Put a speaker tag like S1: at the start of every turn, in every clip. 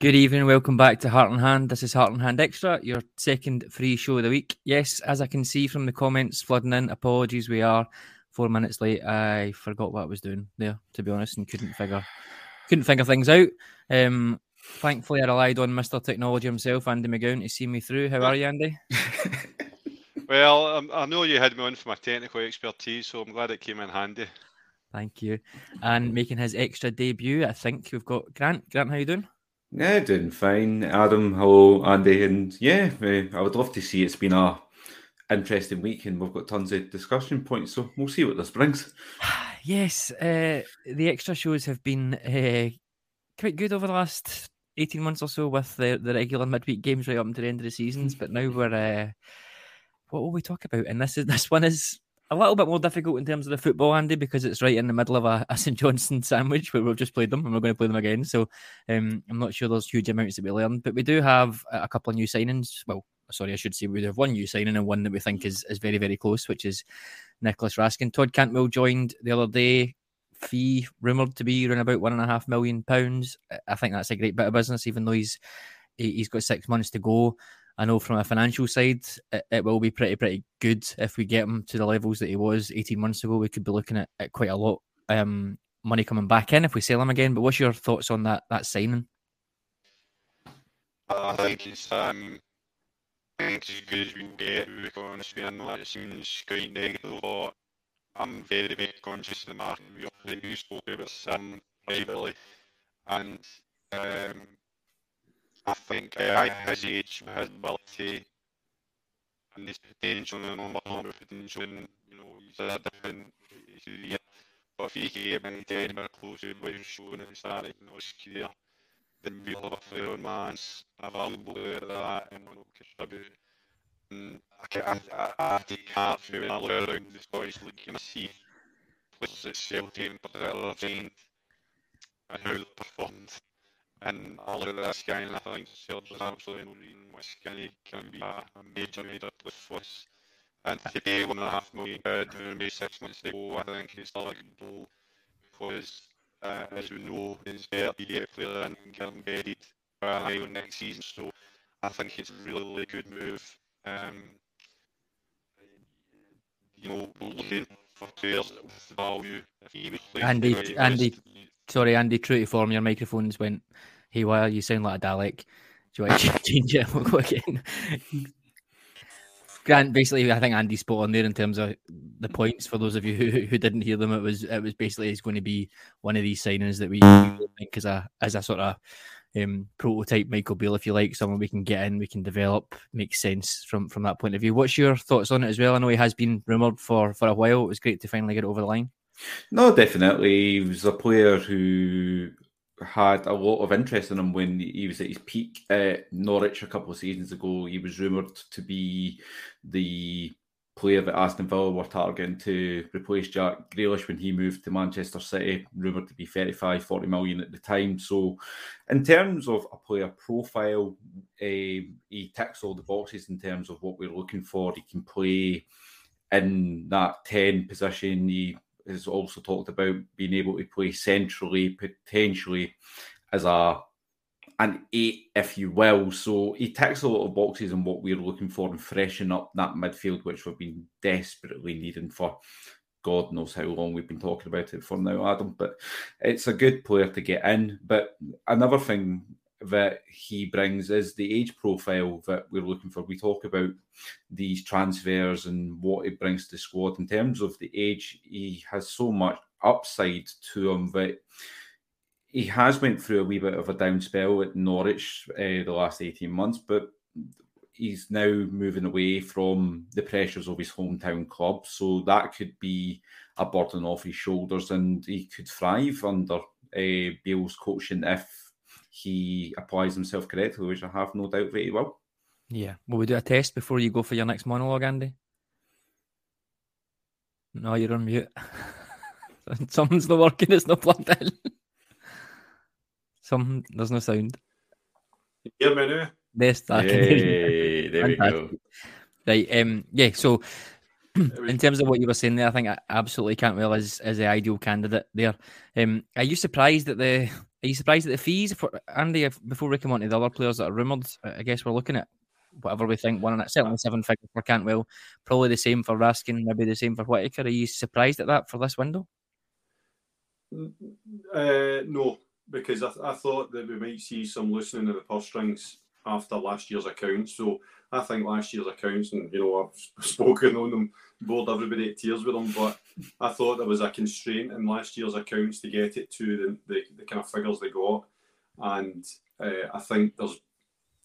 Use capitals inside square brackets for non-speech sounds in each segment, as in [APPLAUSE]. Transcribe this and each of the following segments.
S1: Good evening, welcome back to Heart and Hand. This is Heart and Hand Extra, your second free show of the week. Yes, as I can see from the comments flooding in, apologies, we are four minutes late. I forgot what I was doing there, to be honest, and couldn't figure couldn't figure things out. Um, thankfully, I relied on Mister Technology himself, Andy McGowan, to see me through. How are you, Andy? [LAUGHS]
S2: well, um, I know you had me on for my technical expertise, so I'm glad it came in handy.
S1: Thank you. And making his extra debut, I think we've got Grant. Grant, how you doing?
S3: Yeah, doing fine. Adam, hello, Andy, and yeah, I would love to see it's been a interesting week, and we've got tons of discussion points. So we'll see what this brings. [SIGHS]
S1: yes, uh, the extra shows have been uh, quite good over the last eighteen months or so, with the, the regular midweek games right up until the end of the seasons. But now we're uh, what will we talk about? And this is [LAUGHS] this one is a little bit more difficult in terms of the football, Andy, because it's right in the middle of a, a St Johnstone [LAUGHS] sandwich where we've just played them and we're going to play them again. So um, I'm not sure there's huge amounts that we learned, but we do have a couple of new signings. Well, sorry, I should say we have one new signing and one that we think is, is very, very close, which is Nicolas Raskin. Todd Cantwell joined the other day. Fee rumoured to be around about one and a half million pounds. I think that's a great bit of business, even though he's he's got six months to go. I know from a financial side, it, it, will be pretty, pretty good if we get him to the levels that he was 18 months ago. We could be looking at, at quite a lot um, money coming back in if we sell him again. But what's your thoughts on that that signing?
S2: I think it's um, I think it's as good as we can get. We're going to be in it seems quite negative, but I'm very, very conscious of the market. We already spoke about um, privately, and um, I think AI has each his ability, and his potential, and all the potential, and you know, he's a different career. But if he came in anywhere close to what he was showing at the start of his career, then we'll have a player on available at that and will contribute. And I, I, I, I take heart from when I look around the Scottish League and I see places at Celtic in particular, and how they performed and all of that and I think there's absolutely no reason why Skinny can be a, a major major plus force. And to pay one and a half million quid maybe six months ago, I think it's still a good because uh, as we know, he's better to get a player and get him bedded for a high next season. So I think it's a really, really good move. Um, you know, looking for players with value. If he was
S1: Andy, Andy, Sorry, Andy, true to form, your microphones went haywire. You sound like a Dalek. Do you want to [LAUGHS] change it? We'll go again. Grant, basically, I think Andy spot on there in terms of the points. For those of you who, who didn't hear them, it was it was basically it's going to be one of these signings that we think as a as a sort of um, prototype Michael Beale, if you like, someone we can get in, we can develop, makes sense from from that point of view. What's your thoughts on it as well? I know he has been rumoured for for a while. It was great to finally get over the line.
S3: No, definitely. He was a player who had a lot of interest in him when he was at his peak at Norwich a couple of seasons ago. He was rumoured to be the player that Aston Villa were targeting to replace Jack Grealish when he moved to Manchester City, rumoured to be 35, 40 million at the time. So, in terms of a player profile, uh, he ticks all the boxes in terms of what we're looking for. He can play in that 10 position. He has also talked about being able to play centrally, potentially as a an eight, if you will. So he ticks a lot of boxes on what we're looking for and freshen up that midfield, which we've been desperately needing for God knows how long we've been talking about it for now, Adam. But it's a good player to get in. But another thing that he brings is the age profile that we're looking for. We talk about these transfers and what it brings to the squad in terms of the age. He has so much upside to him that he has went through a wee bit of a down spell at Norwich uh, the last 18 months, but he's now moving away from the pressures of his hometown club. So that could be a burden off his shoulders and he could thrive under uh, Beale's coaching if he applies himself correctly, which I have no doubt that he will.
S1: Yeah. Will we do a test before you go for your next monologue, Andy? No, you're on mute. [LAUGHS] Something's not working, it's not plugged in. [LAUGHS] Something, there's no sound.
S2: Hear me now?
S1: Yes, I can hear you.
S3: There we go.
S1: Right, um, yeah, so [CLEARS THROAT] in terms of what you were saying there, I think I absolutely Cantwell is, is the ideal candidate there. Um, are you surprised that the are you surprised at the fees for Andy? If, before we come on to the other players that are rumoured, I guess we're looking at whatever we think. One and certainly seven figures for Cantwell, probably the same for Raskin, maybe the same for Whittaker. Are you surprised at that for this window?
S2: Uh, no, because I, th- I thought that we might see some loosening of the purse strings after last year's accounts. So I think last year's accounts, and you know, I've [LAUGHS] spoken on them, bored everybody to tears with them, but I thought there was a constraint in last year's accounts to get it to the, the, the kind of figures they got. And uh, I think there's,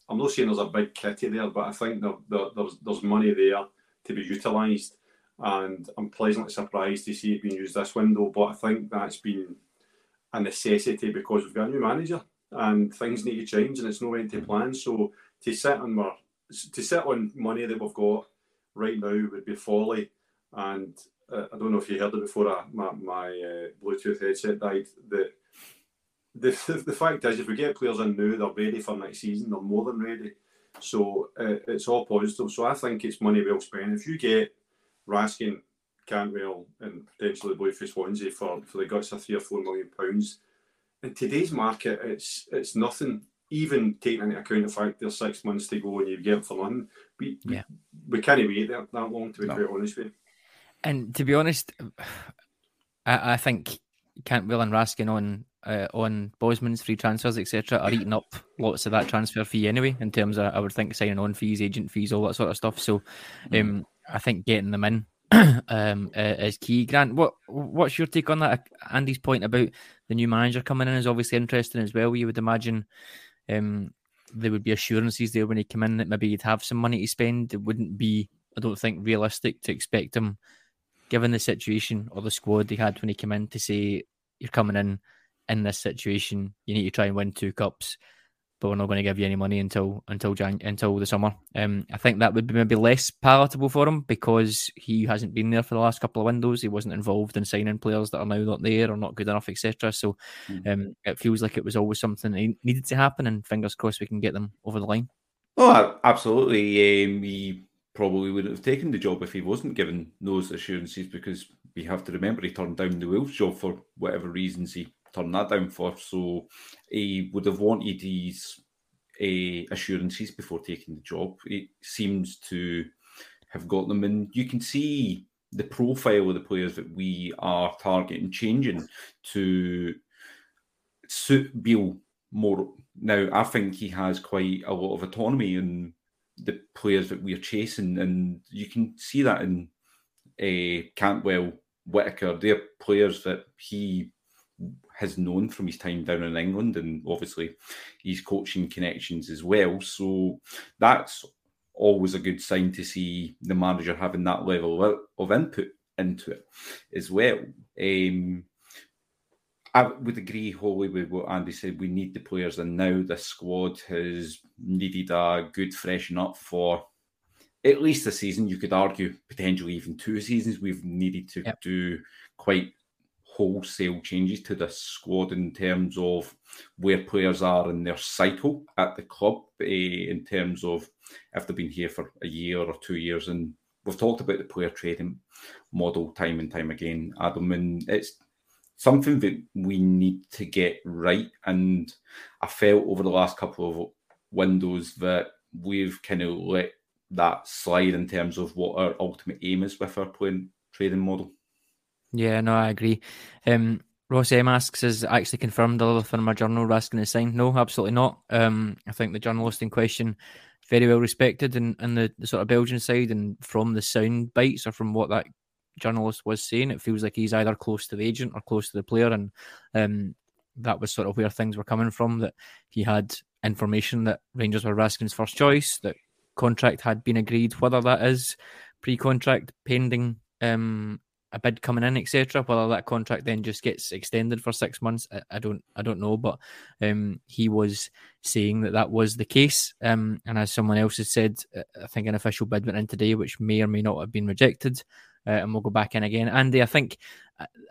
S2: I'm not saying there's a big kitty there, but I think there, there, there's, there's money there to be utilised. And I'm pleasantly surprised to see it being used this window, but I think that's been a necessity because we've got a new manager and things need to change and it's no way to plan. So to sit on our, to sit on money that we've got right now would be folly. And uh, I don't know if you heard it before. Uh, my my uh, Bluetooth headset died. The, the [LAUGHS] the fact is, if we get players in now, they're ready for next season. They're more than ready. So uh, it's all positive. So I think it's money well spent. If you get Raskin, Cantwell, and potentially Blueface Swansea for, for the guts of three or four million pounds, in today's market, it's it's nothing. Even taking into account the fact there's six months to go and you get for nothing, we yeah. we, we can't wait that, that long to be no. quite honest with you.
S1: And to be honest, [SIGHS] I, I think Cantwell and Raskin on uh, on Bosman's free transfers, etc., are eating up lots of that transfer fee anyway. In terms of, I would think signing on fees, agent fees, all that sort of stuff. So, mm. um. I think getting them in [CLEARS THROAT] um, uh, is key. Grant, what what's your take on that? Andy's point about the new manager coming in is obviously interesting as well. You would imagine um, there would be assurances there when he came in that maybe he'd have some money to spend. It wouldn't be, I don't think, realistic to expect him, given the situation or the squad he had when he came in, to say you're coming in in this situation. You need to try and win two cups but we're not going to give you any money until until Jan- until the summer. Um, I think that would be maybe less palatable for him because he hasn't been there for the last couple of windows. He wasn't involved in signing players that are now not there or not good enough, etc. So mm. um, it feels like it was always something that needed to happen, and fingers crossed we can get them over the line.
S3: Oh, absolutely. Um, he probably wouldn't have taken the job if he wasn't given those assurances because we have to remember he turned down the Wolves job for whatever reasons he turn that down for. So he would have wanted his uh, assurances before taking the job. It seems to have got them, and you can see the profile of the players that we are targeting changing to suit Beale more. Now, I think he has quite a lot of autonomy in the players that we're chasing, and you can see that in uh, Cantwell, Whittaker. They're players that he has known from his time down in England and obviously his coaching connections as well. So that's always a good sign to see the manager having that level of input into it as well. Um, I would agree wholly with what Andy said. We need the players, and now the squad has needed a good freshen up for at least a season. You could argue potentially even two seasons. We've needed to yep. do quite wholesale changes to the squad in terms of where players are in their cycle at the club, uh, in terms of if they've been here for a year or two years. And we've talked about the player trading model time and time again, Adam, and it's something that we need to get right. And I felt over the last couple of windows that we've kind of let that slide in terms of what our ultimate aim is with our playing trading model.
S1: Yeah, no, I agree. Um, Ross M asks, is actually confirmed Lilith journal asking to sign? No, absolutely not. Um, I think the journalist in question very well respected in, in the, the sort of Belgian side and from the sound bites or from what that journalist was saying, it feels like he's either close to the agent or close to the player. And um, that was sort of where things were coming from, that he had information that Rangers were Raskin's first choice, that contract had been agreed, whether that is pre-contract pending um, a bid coming in, etc. Whether that contract then just gets extended for six months, I, I don't, I don't know. But um, he was saying that that was the case, um, and as someone else has said, I think an official bid went in today, which may or may not have been rejected, uh, and we'll go back in again. Andy, I think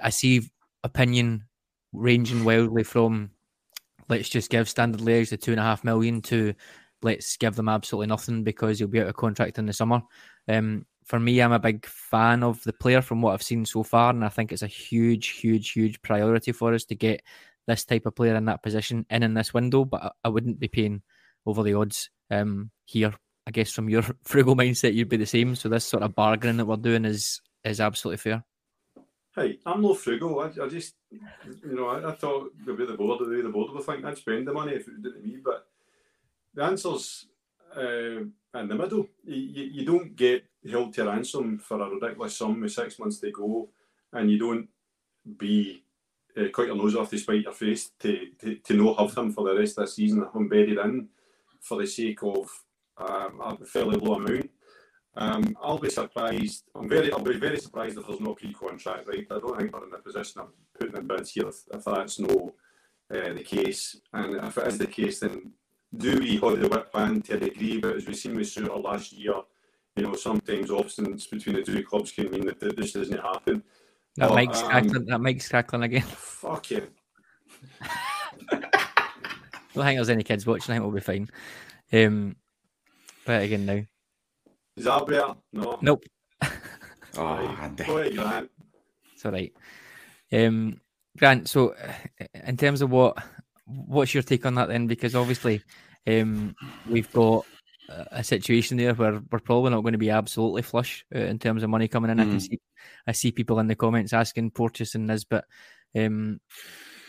S1: I, see opinion ranging wildly from let's just give Standard Liège the two and a half million to let's give them absolutely nothing because he'll be out of contract in the summer. Um, for me, I'm a big fan of the player from what I've seen so far, and I think it's a huge, huge, huge priority for us to get this type of player in that position in in this window. But I, wouldn't be paying over the odds um, here. I guess from your [LAUGHS] frugal mindset, you'd be the same. So this sort of bargaining that we're doing is is absolutely fair.
S2: Hey, I'm no frugal. I, I just, you know, I, I thought the way the board, the way the board would think I'd spend the money if it didn't me. But the answer's uh, in the middle. You, you don't get held to ransom for a ridiculous sum with six months to go, and you don't be uh, cut your nose off to spite your face to, to, to not have him for the rest of the season, buried in for the sake of um, a fairly low amount. Um, I'll be surprised. I'm very, I'll be very surprised if there's no pre-contract. Right, I don't think we're in the position of putting in bids here if, if that's no uh, the case. And if it is the case, then do we hold the whip plan to a degree? But as we've seen with Souttar last year, you know, sometimes obstinance between the two clubs can mean that this doesn't happen.
S1: That but, makes um, crackling. That makes crackling again. [LAUGHS]
S2: Fuck you.
S1: I don't think there's any kids watching. I think we'll be fine. Um, but again now.
S2: Is that better? No.
S1: Nope. [LAUGHS]
S3: oh, Andy.
S2: Go ahead, Grant.
S1: It's all right. Um, Grant. So, in terms of what, what's your take on that then? Because obviously, um, we've got a situation there where we're probably not going to be absolutely flush uh, in terms of money coming in. Mm. I can mm. see, I see people in the comments asking Porteous and Nisbet um,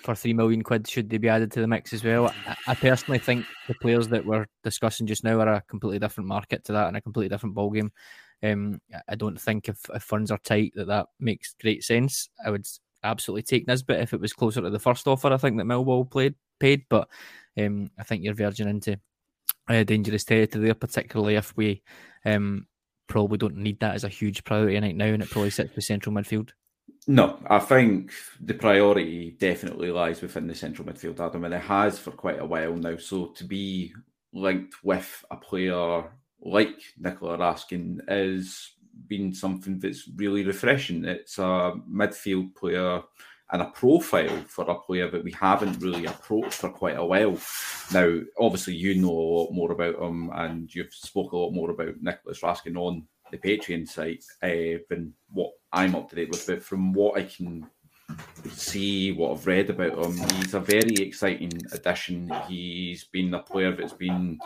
S1: for three million quid should they be added to the mix as well. I, I, personally think the players that we're discussing just now are a completely different market to that and a completely different ballgame. Um, I don't think if, if funds are tight that that makes great sense. I would absolutely take Nisbet if it was closer to the first offer. I think that Millwall played paid, but um, I think you're verging into uh, dangerous territory there, particularly if we um, probably don't need that as a huge priority right now, and it probably sits with central midfield.
S3: No, I think the priority definitely lies within the central midfield, Adam, and it has for quite a while now. So to be linked with a player like Nicola Raskin is been something that's really refreshing. It's a midfield player and a profile for a player that we haven't really approached for quite a while. Now, obviously, you know a lot more about him, and you've spoke a lot more about Nicolas Raskin on the Patreon site uh, than what I'm up to date with. But from what I can see, what I've read about him, he's a very exciting addition. He's been a player that's been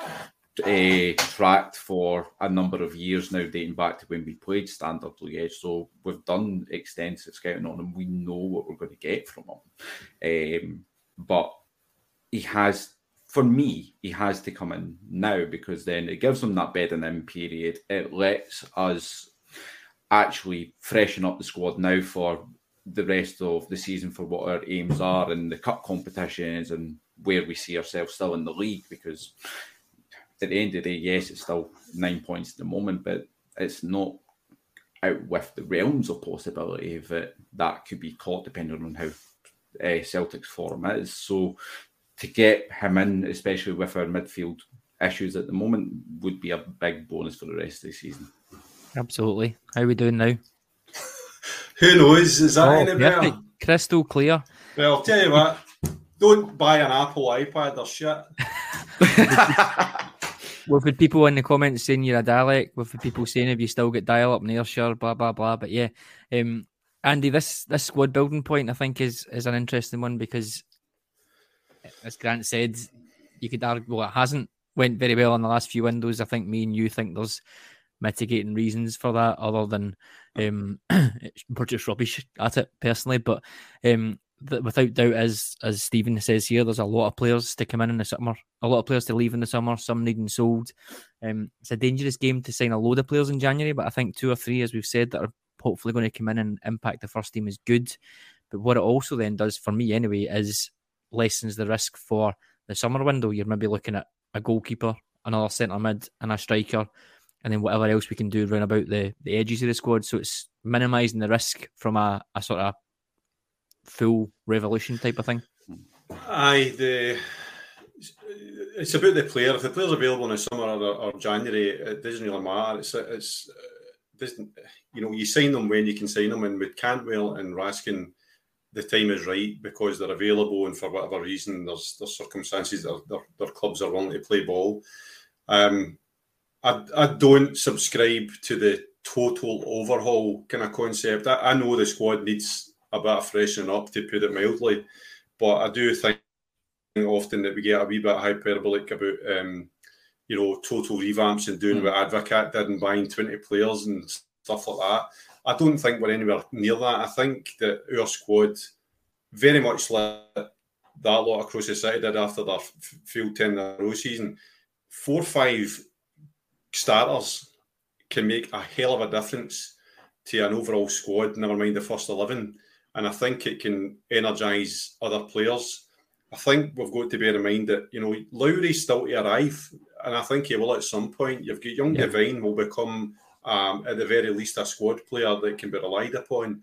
S3: uh, tracked for a number of years now, dating back to when we played Standard Liège. So we've done extensive scouting on him. We know what we're going to get from him. Um, but he has, for me, he has to come in now because then it gives him that bedding in period. It lets us actually freshen up the squad now for the rest of the season for what our aims are and the cup competitions and where we see ourselves still in the league because at the end of the day, yes, it's still nine points at the moment, but it's not out with the realms of possibility that that could be caught depending on how uh, Celtic's form is. So to get him in, especially with our midfield issues at the moment, would be a big bonus for the rest of the season.
S1: Absolutely. How are we doing now? [LAUGHS]
S2: Who knows? Is that oh, any better?
S1: Crystal clear.
S2: Well, I'll tell you what. Don't buy an Apple iPad or shit. [LAUGHS] [LAUGHS]
S1: We've had people in the comments saying you're a Dalek. We've had people saying if you still get dial up near, sure, blah blah blah. But yeah, um, Andy, this this squad building point I think is is an interesting one because, as Grant said, you could argue well it hasn't went very well in the last few windows. I think me and you think there's mitigating reasons for that, other than um, [CLEARS THROAT] we're just rubbish at it personally. But um, without doubt, as as Stephen says here, there's a lot of players to come in in the summer, a lot of players to leave in the summer, some needing sold. Um, it's a dangerous game to sign a load of players in January, but I think two or three, as we've said, that are hopefully going to come in and impact the first team is good. But what it also then does for me anyway is lessens the risk for the summer window. You're maybe looking at a goalkeeper, another centre mid, and a striker, and then whatever else we can do around about the, the edges of the squad. So it's minimising the risk from a, a sort of full revolution type of thing.
S2: Aye, the it's about the player. If the player's available in the summer or, or January, it doesn't really matter. It's it's doesn't you know you sign them when you can sign them, and with Cantwell and Raskin, the time is right because they're available, and for whatever reason, there's there's circumstances that their, their clubs are willing to play ball. Um, I I don't subscribe to the total overhaul kind of concept. I, I know the squad needs a bit of freshening up, to put it mildly, but I do think often that we get a wee bit hyperbolic about um, you know, total revamps and doing mm. what Advocaat did and buying 20 players and stuff like that. I don't think we're anywhere near that. I think that our squad very much like that lot across the city did after their field 10 in a row season. Four five starters can make a hell of a difference to an overall squad, never mind the first 11. And I think it can energise other players. I think we've got to bear in mind that, you know, Lowry's still to arrive and I think he will at some point. You've got young yeah. Devine will become, um, at the very least, a squad player that can be relied upon.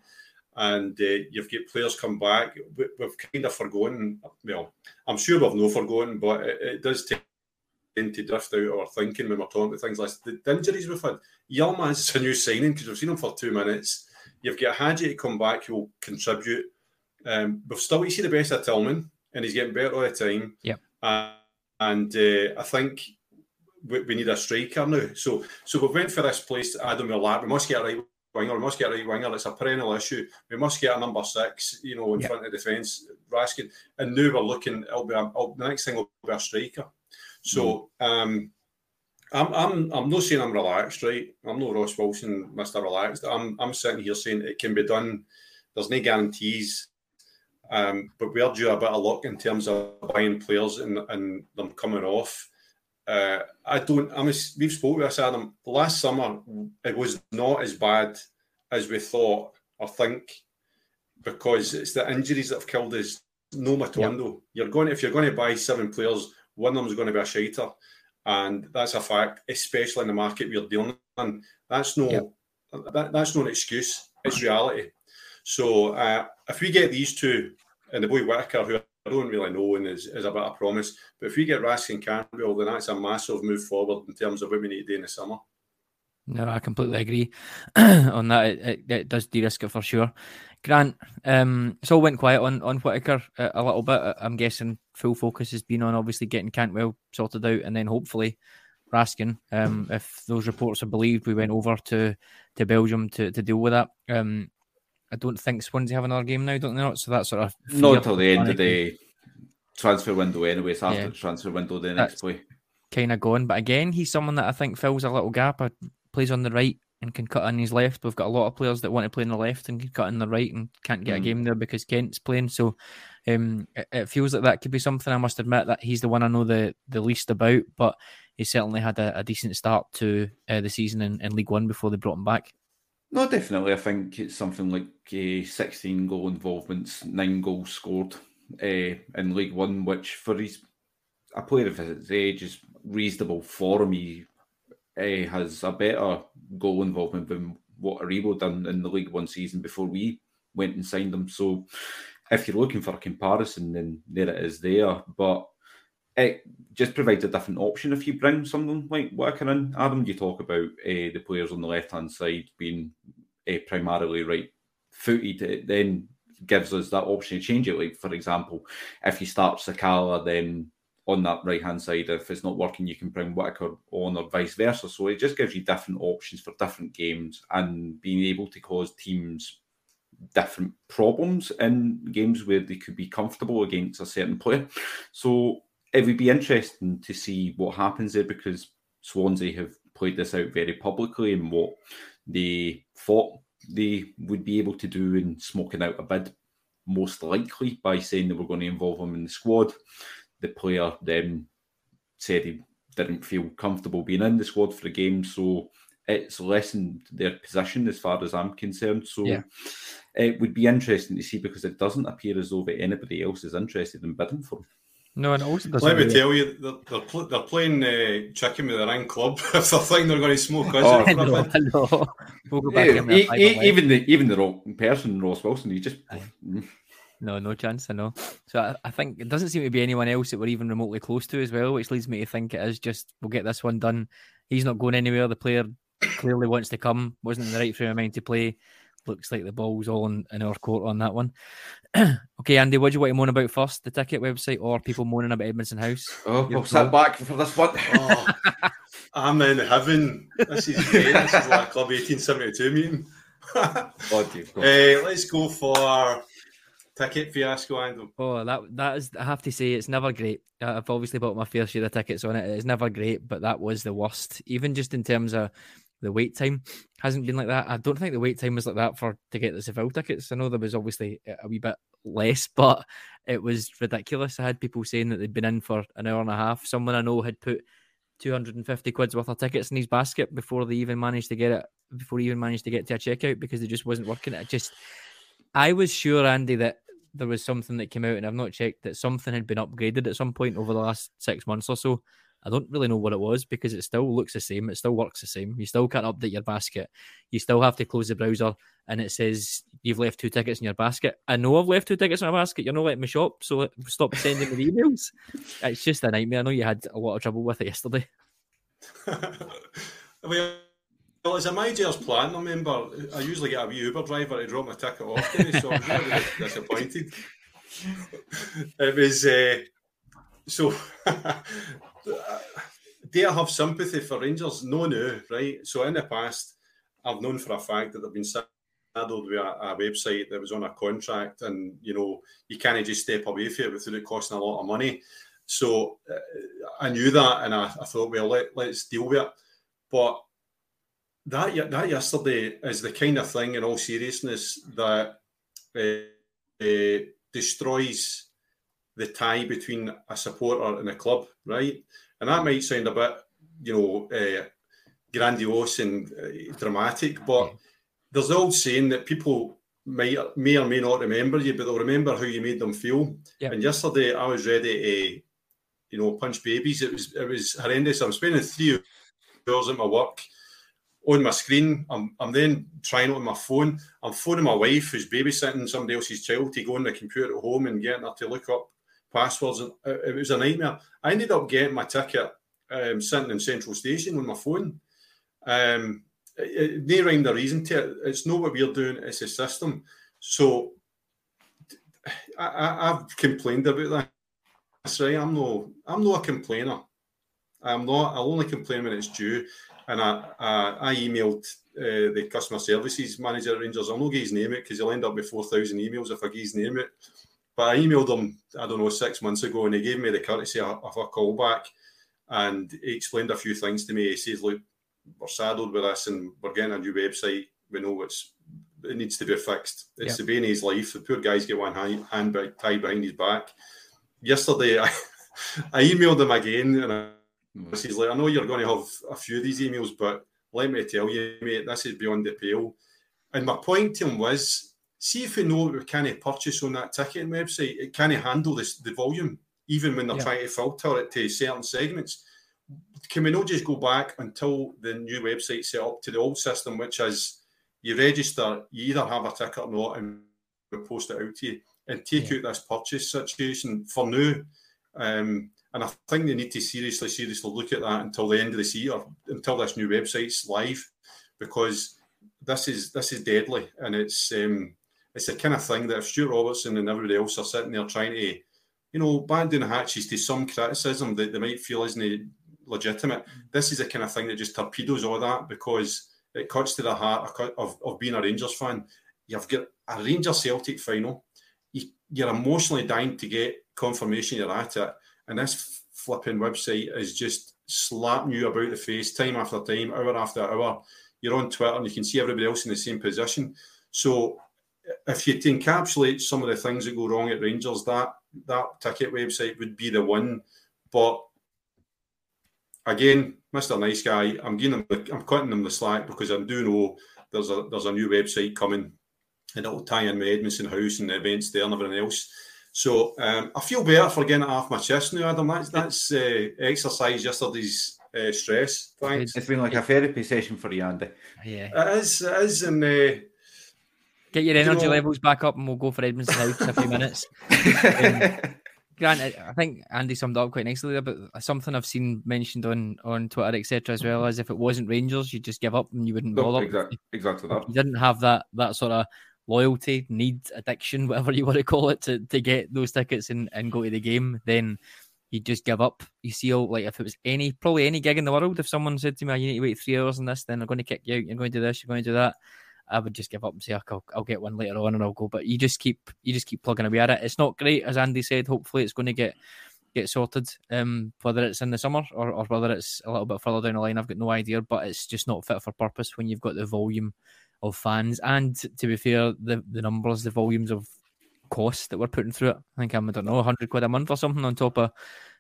S2: And uh, you've got players come back. We, have kind of forgotten. Well, I'm sure we've no forgotten, but it, it does tend to drift out our thinking when we're talking about things like the, the injuries we've had. Yilmaz is a new signing because we've seen him for two minutes. You've got Hagi to come back who will contribute. Um, we've still you see the best of Tillman, and he's getting better all the time.
S1: Yeah.
S2: Uh, and uh, I think we, we, need a striker now. So so we went for this place, Adam Lap. We must get a right winger. We must get a right winger. It's a perennial issue. We must get a number six, you know, in yeah. front of defence, Raskin. And now we're looking. It'll be a, it'll, the next thing will be a striker. So. Mm. um I'm, I'm, I'm not saying I'm relaxed, right? I'm not Ross Wilson, Mr. Relaxed. I'm, I'm sitting here saying it can be done. There's no guarantees, um, but we're due a bit of luck in terms of buying players and, and them coming off. Uh, I don't. I mean, we've spoken with us, Adam. Last summer, it was not as bad as we thought or think, because it's the injuries that have killed us. No Matondo. Yep. You're going if you're going to buy seven players, one of them is going to be a shiter, and that's a fact. Especially in the market we're dealing in. That's no. That, that's no excuse. It's reality. So uh, if we get these two and the boy Whittaker, who I don't really know and is, is a bit of promise. But if we get Raskin Cantwell, then that's a massive move forward in terms of what we need to do in the summer.
S1: No, I completely agree [CLEARS THROAT] on that. It, it, it, does de-risk it for sure. Grant, um, it's all went quiet on on Whittaker a, a, little bit. I'm guessing full focus has been on obviously getting Cantwell sorted out, and then hopefully Raskin. Um, if those reports are believed, we went over to to Belgium to, to deal with that. Um, I don't think Swansea have another game now, don't they? Not so that sort of
S3: not until the end of the transfer window, anyway. It's after yeah. the transfer window, the next play
S1: kind of gone. But again, he's someone that I think fills a little gap. I plays on the right and can cut in his left. We've got a lot of players that want to play in the left and can cut in the right and can't get mm. a game there because Kent's playing. So um, it, it, feels like that could be something. I must admit that he's the one I know the, the least about, but he certainly had a, a decent start to uh, the season in, in League One before they brought him back.
S3: No, definitely. I think it's something like uh, 16 goal involvements, nine goals scored uh, in League One, which for his a player of his age is reasonable for me. Uh, has a better goal involvement than what Aribo done in the League One season before we went and signed him. So, if you're looking for a comparison, then there it is there. But it just provides a different option if you bring someone like Whittaker in. Adam, you talk about uh, the players on the left hand side being uh, primarily right footed. It then gives us that option to change it. Like, for example, if you start Sakala, then on that right hand side, if it's not working, you can bring Whittaker on or vice versa. So it just gives you different options for different games and being able to cause teams different problems in games where they could be comfortable against a certain player. [LAUGHS] So it would be interesting to see what happens there because Swansea have played this out very publicly and what they thought they would be able to do in smoking out a bid, most likely by saying they were going to involve him in the squad. The player then said he didn't feel comfortable being in the squad for the game, so it's lessened their position as far as I'm concerned. So
S1: Yeah.
S3: it would be interesting to see because it doesn't appear as though that anybody else is interested in bidding for him.
S1: No, and it also doesn't.
S2: Let me
S1: really-
S2: tell you, they're, they're, pl- they're playing uh, chicken with their own club. [LAUGHS] if they're think they're going to smoke us
S3: Oh,
S1: I
S2: for a
S1: know. I know. [LAUGHS] We'll go back
S3: Yeah,
S1: in there,
S3: e- e- even the even the wrong person, Ross Wilson, he just
S1: No, no chance. I know. So I, I think it doesn't seem to be anyone else that we're even remotely close to as well, which leads me to think it is just we'll get this one done. He's not going anywhere. The player clearly wants to come. Wasn't in the right frame of mind to play. Looks like the ball's all in, in our court on that one. [CLEARS THROAT] okay, Andy, what do you want to moan about first? The ticket website or people moaning about Edmiston House?
S3: oh,
S1: Your
S3: I'll sit back for this one. [LAUGHS]
S2: Oh, I'm in heaven. This is great. This is like a Club 1872 meeting. uh,
S3: oh, dear God.
S2: let's go for ticket fiasco, Andrew.
S1: Oh, that that is. I have to say, it's never great. I've obviously bought my fair share of tickets on it. It's never great, but that was the worst. Even just in terms of the wait time, hasn't been like that. I don't think the wait time was like that for to get the Seville tickets. I know there was obviously a wee bit less, [LAUGHS] but it was ridiculous. I had people saying that they'd been in for an hour and a half. Someone I know had put 250 quid's worth of tickets in his basket before they even managed to get it before he even managed to get to a checkout because it just wasn't working. It just I was sure, Andy, that there was something that came out, and I've not checked that something had been upgraded at some point over the last six months or so. I don't really know what it was because it still looks the same. It still works the same. You still can't update your basket. You still have to close the browser, and it says you've left two tickets in your basket. I know I've left two tickets in my basket. You're not letting me shop, so stop sending me the emails. [LAUGHS] It's just a nightmare. I know you had a lot of trouble with it yesterday. [LAUGHS]
S2: well, as a manager's platinum member, I usually get a wee Uber driver to drop my ticket off to me, so I'm really [LAUGHS] disappointed. It was uh, so. [LAUGHS] do I have sympathy for Rangers? No, no, right? So in the past, I've known for a fact that they've been saddled with a, a website that was on a contract, and you know you can't just step away from it without it costing a lot of money. So uh, I knew that, and I, I thought, well, let, let's deal with it. But that that yesterday is the kind of thing, in all seriousness, that uh, uh, destroys the tie between a supporter and a club, right? And that might sound a bit, you know, uh, grandiose and uh, dramatic, but there's the old saying that people might may or may not remember you, but they'll remember how you made them feel.
S1: Yeah.
S2: And yesterday, I was ready to, you know, punch babies. It was it was horrendous. I'm spending three hours at my work on my screen. I'm, I'm then trying on my phone. I'm phoning my wife who's babysitting somebody else's child to go on the computer at home and getting her to look up passwords. And it, it was a nightmare. I ended up getting my ticket um, sitting in Central Station on my phone. Um, it, no rhyme or reason to it. It's not what we're doing, it's a system. So I, I've complained about that. That's right. I'm no I'm not a complainer. I'm not. I'll only complain when it's due. And I I, I emailed uh, the customer services manager at Rangers. I'll not get his name it because he'll end up with four thousand emails if I get his name it. But I emailed him. I don't know six months ago, and he gave me the courtesy of, a call back, and he explained a few things to me. He says, "Look, we're saddled with this, and we're getting a new website. We know it's it needs to be fixed. It's the bane of his life. The poor guy's got one hand, hand tied behind his back. Yesterday, [LAUGHS] I, I emailed him again, and I, he's like, I know you're going to have a few of these emails, but let me tell you, mate, this is beyond the pale. And my point to him was, see if we know what we can't purchase on that ticketing website, it can't handle this the volume, even when they're
S1: Yeah.
S2: trying to filter it to certain segments. Can we not just go back until the new website set up to the old system, which is you register, you either have a ticket or not, and we post it out to you, and take out this purchase situation for now. Um, and I think they need to seriously, seriously look at that until the end of the season, or until this new website's live, because this is this is deadly, and it's um, it's the kind of thing that if Stewart Robertson and everybody else are sitting there trying to, you know, banding the hatches to some criticism that they might feel isn't legitimate, this is the kind of thing that just torpedoes all that because it cuts to the heart of, of, of being a Rangers fan. you've got a Rangers Celtic final. You, you're emotionally dying to get confirmation you're at it, and this flipping website is just slapping you about the face time after time, hour after hour. You're on Twitter and you can see everybody else in the same position. So if you to encapsulate some of the things that go wrong at Rangers, that that ticket website would be the one. But again, Mr. Nice Guy, I'm giving them, I'm cutting them the slack because I do know there's a there's a new website coming, and it'll tie in with Edmiston House and the events there and everything else. So um, I feel better for getting it off my chest now, Adam. That's that's uh, exercise yesterday's uh, stress. Thanks.
S3: It's been like a therapy session for you, Andy.
S1: Yeah,
S2: it is. It is, and uh,
S1: get your energy
S2: know-
S1: levels back up, and we'll go for Edmiston House in a few minutes. [LAUGHS] Um, Grant, I I think Andy summed it up quite nicely there, but something I've seen mentioned on on Twitter, etc., as well as if it wasn't Rangers, you'd just give up and you wouldn't
S3: No,
S1: bother.
S3: exactly, exactly that.
S1: You didn't have that that sort of loyalty, need, addiction, [LAUGHS] whatever you want to call it, to, to get those tickets and, and go to the game, then you just give up. You see, all like if it was any probably any gig in the world, if someone said to me, "You need to wait three hours on this," then I'm going to kick you out. You're going to do this. You're going to do that. I would just give up and say, "I'll, I'll get one later on and I'll go." But you just keep you just keep plugging away at it. It's not great, as Andy said. Hopefully, it's going to get get sorted. Um, whether it's in the summer or, or whether it's a little bit further down the line, I've got no idea. But it's just not fit for purpose when you've got the volume of fans and, to be fair, the the numbers, the volumes of costs that we're putting through it. I think I'm I don't know, hundred quid a month or something on top of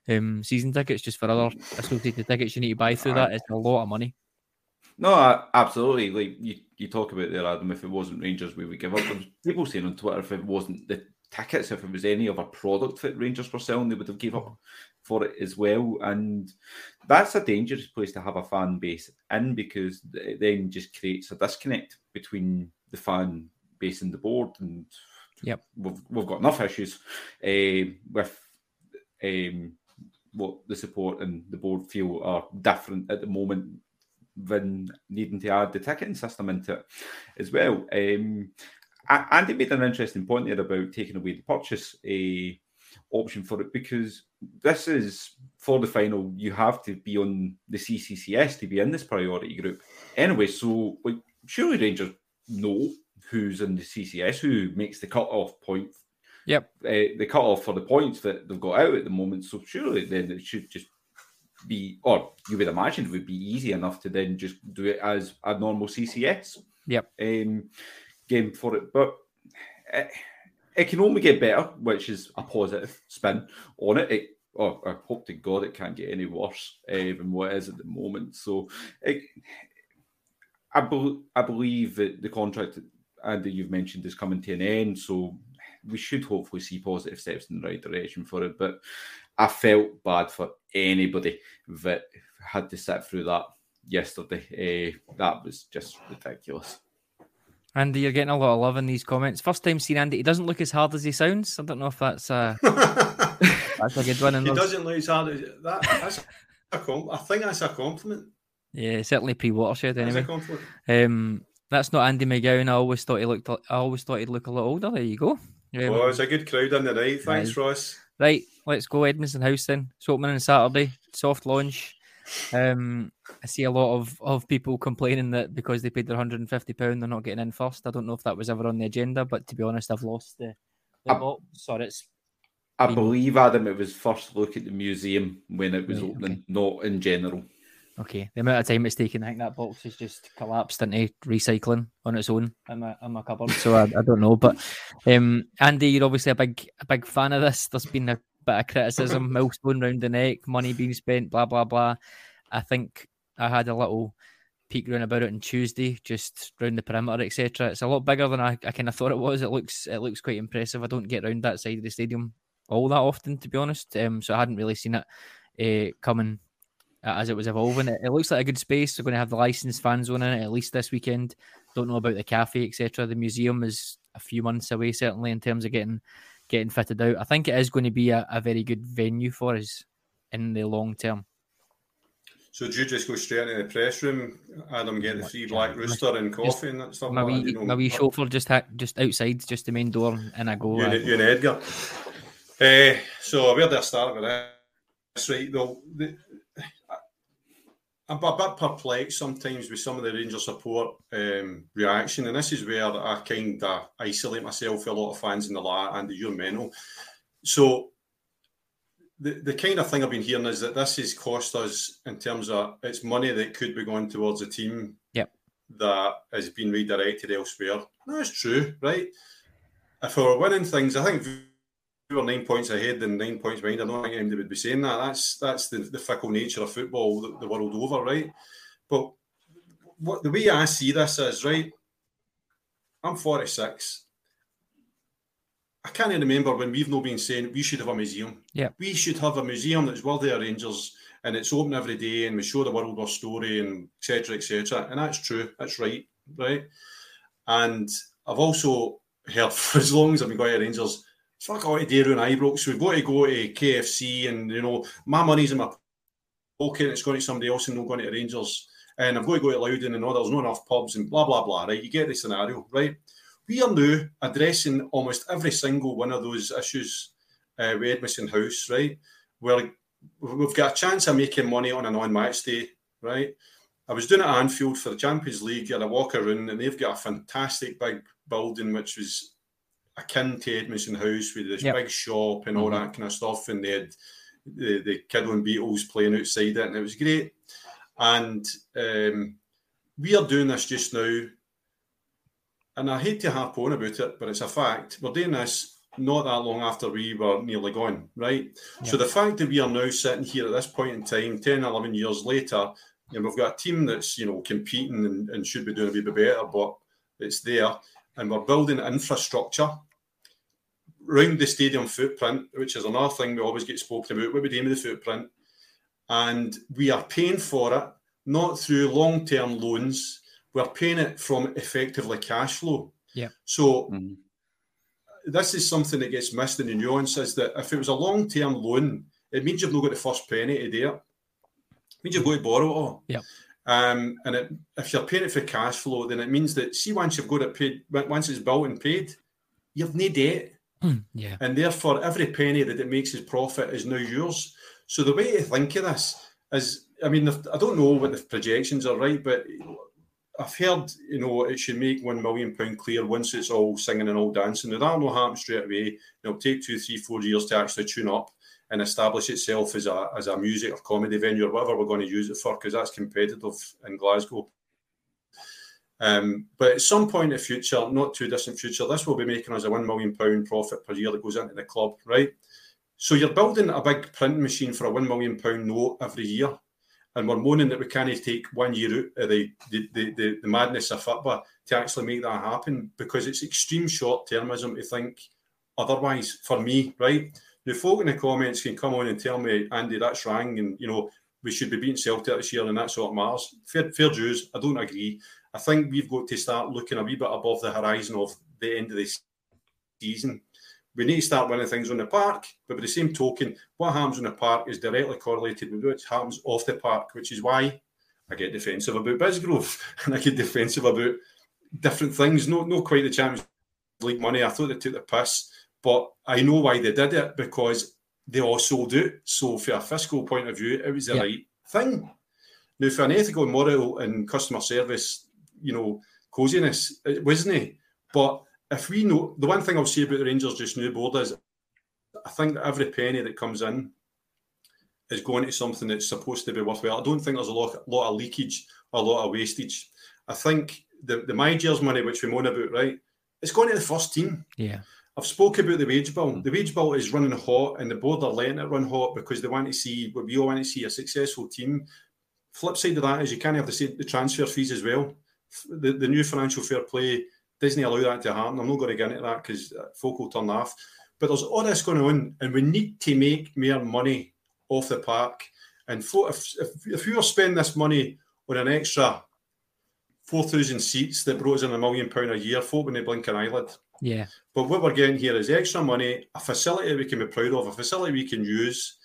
S1: um season tickets just for other associated tickets you need to buy through that. It's a lot of money.
S3: No, uh, absolutely. Like you, you talk about there, Adam. If it wasn't Rangers, we would give up. There was people saying on Twitter if it wasn't the tickets, if it was any other product that Rangers were selling, they would have gave up for it as well. And that's a dangerous place to have a fan base in because it then just creates a disconnect between the fan base and the board. And
S1: Yep.
S3: we've we've got enough issues uh, with um, what the support and the board feel are different at the moment than needing to add the ticketing system into it as well. Um, Andy made an interesting point there about taking away the purchase a option for it because this is for the final. You have to be on the CCCS to be in this priority group anyway. So, like, surely Rangers know who's in the CCS, who makes the cut off point
S1: Yep.
S3: uh, the cut off for the points that they've got out at the moment. So surely then it should just be, or you would imagine it would be easy enough to then just do it as a normal CCS
S1: Yep.
S3: um, game for it. But it, it can only get better, which is a positive spin on it. it oh, I hope to God it can't get any worse uh, than what it is at the moment. So it, I, bel I believe that the contract Andy you've mentioned is coming to an end, so we should hopefully see positive steps in the right direction for it. But I felt bad for anybody that had to sit through that yesterday. Uh, that was just ridiculous.
S1: Andy, you're getting a lot of love in these comments. First time seeing Andy, he doesn't look as hard as he sounds. I don't know if that's uh, [LAUGHS] that's a good one. in
S2: he
S1: those-
S2: doesn't look as hard as that. That's a com- I think that's a compliment.
S1: Yeah, certainly pre watershed
S2: That's
S1: anyway.
S2: a compliment.
S1: Um, that's not Andy McGowan. I always thought he looked. I always thought he'd look a lot older. There you go. Um,
S2: Oh, it's a good crowd on the night. Thanks,
S1: Right.
S2: Ross.
S1: Right, let's go Edmiston House then. It's opening on Saturday. Soft launch. Um, I see a lot of, of people complaining that because they paid their hundred and fifty pound, they're not getting in first. I don't know if that was ever on the agenda, but to be honest, I've lost the. the
S3: Uh,
S1: box. Sorry, it's
S3: I believe Adam, it was first look at the museum when it was
S1: Right,
S3: opening,
S1: okay.
S3: not in general.
S1: okay. The amount of time it's taken, I think that box has just collapsed into recycling on its own in my in my cupboard. So I, I don't know, but um, Andy, you're obviously a big a big fan of this. There's been a bit of criticism, [LAUGHS] milestone round the neck, money being spent, blah blah blah. I think I had a little peek round about it on Tuesday, just round the perimeter, etc. It's a lot bigger than I, I kind of thought it was. It looks it looks quite impressive. I don't get round that side of the stadium all that often, to be honest. Um, so I hadn't really seen it uh, coming as it was evolving. It, it looks like a good space. They're going to have the licensed fan zone in it at least this weekend. Don't know about the cafe, etc. The museum is a few months away, certainly in terms of getting getting fitted out. I think it is going to be a, a very good venue for us in the long term.
S2: So, do you just go straight into the press room, Adam, get the free black rooster and coffee and that stuff?
S1: My
S2: like
S1: wee,
S2: you know?
S1: my wee chauffeur just ha- just outside, just the main door, and I go.
S2: You, and- you and Edgar. Uh, so where do I start with this? Right, though, the, I'm a bit perplexed sometimes with some of the Rangers support um, reaction, and this is where I kind of isolate myself. A lot of fans in the la and the you're mental. So the, the kind of thing I've been hearing is that this has cost us in terms of it's money that could be going towards a team
S1: yep.
S2: that has been redirected elsewhere. That's true, right? If we're winning things, I think we were nine points ahead and nine points behind. I don't think anybody would be saying that. That's that's the, the fickle nature of football the, the world over, right? But what the way I see this is, right? I'm 46. I can't remember when we've not been saying we should have a museum.
S1: Yeah.
S2: We should have a museum that's worthy of Rangers and it's open every day and we show the world our story and etc. etc. And that's true. That's right. Right. And I've also heard [LAUGHS] for as long as I've been going to Rangers, fuck all to Darren Ibrox. We've got to go to KFC and you know, my money's in my pocket and it's going to somebody else and not going to Rangers. And I've got to go to Louden and all there's not enough pubs and blah blah blah. Right. You get the scenario, right? we are now addressing almost every single one of those issues uh, with Edmiston House, right? Where we've got a chance of making money on a non-match day, right? I was doing it at Anfield for the Champions League, and I walk around, and they've got a fantastic big building which was akin to Edmiston House with this yep. big shop and all mm-hmm. that kind of stuff, and they had the, the Kiddo and Beatles playing outside it, and it was great. And um, we are doing this just now and I hate to harp on about it, but it's a fact. We're doing this not that long after we were nearly gone, right? Yeah. So the fact that we are now sitting here at this point in time, 10, 11 years later, and we've got a team that's, you know, competing and, and should be doing a wee bit better, but it's there. And we're building infrastructure around the stadium footprint, which is another thing we always get spoken about. What we do with the footprint? And we are paying for it, not through long term loans we're paying it from effectively cash flow.
S1: Yeah.
S2: So mm-hmm. this is something that gets missed in the nuance is that if it was a long term loan, it means you've not got the first penny to do it. It means you've got to borrow it all.
S1: Yeah.
S2: Um, and it, if you're paying it for cash flow, then it means that see once you've got it paid, once it's built and paid, you've no debt.
S1: Mm, yeah.
S2: And therefore, every penny that it makes as profit is now yours. So the way to think of this is, I mean, I don't know what the projections are right, but I've heard, you know, it should make one million pound clear once it's all singing and all dancing. Now that'll happen straight away. It'll take two, three, four years to actually tune up and establish itself as a as a music or comedy venue or whatever we're going to use it for, because that's competitive in Glasgow. Um, but at some point in the future, not too distant future, this will be making us a one million pound profit per year that goes into the club, right? So you're building a big printing machine for a one million pound note every year and we're moaning that we can't take one year out of the, the, the, the, madness of football to actually make that happen because it's extreme short termism to think otherwise for me, right? The folk in the comments can come on and tell me, Andy, that's wrong, and you know, we should be beating Celtic this year and that's what matters. Fair, fair dues, I don't agree. I think we've got to start looking a wee bit above the horizon of the end of the season we need to start winning things on the park. But by the same token, what happens on the park is directly correlated with what happens off the park, which is why I get defensive about Bisgrove [LAUGHS] and I get defensive about different things. No, no, quite the Champions League money. I thought they took the piss, but I know why they did it because they all sold out. So, from a fiscal point of view, it was the yeah. right thing. Now, for an ethical, moral, and customer service, you know, coziness, it wasn't. But if we know the one thing I'll say about the Rangers just now, board is I think that every penny that comes in is going to something that's supposed to be worthwhile. I don't think there's a lot, lot of leakage a lot of wastage. I think the the Majors money, which we moan about, right, it's going to the first team.
S1: Yeah.
S2: I've spoke about the wage bill. The wage bill is running hot, and the board are letting it run hot because they want to see what we all want to see a successful team. Flip side of that is you can't have the, the transfer fees as well. The, the new financial fair play doesn't allow that to happen. I'm not going to get into that because uh, folk will turn off. But there's all this going on, and we need to make more money off the park. And for, if, if, if we were spending this money on an extra 4,000 seats that brought us in a million pound a year, folk wouldn't blink an eyelid.
S1: Yeah.
S2: But what we're getting here is extra money, a facility we can be proud of, a facility we can use.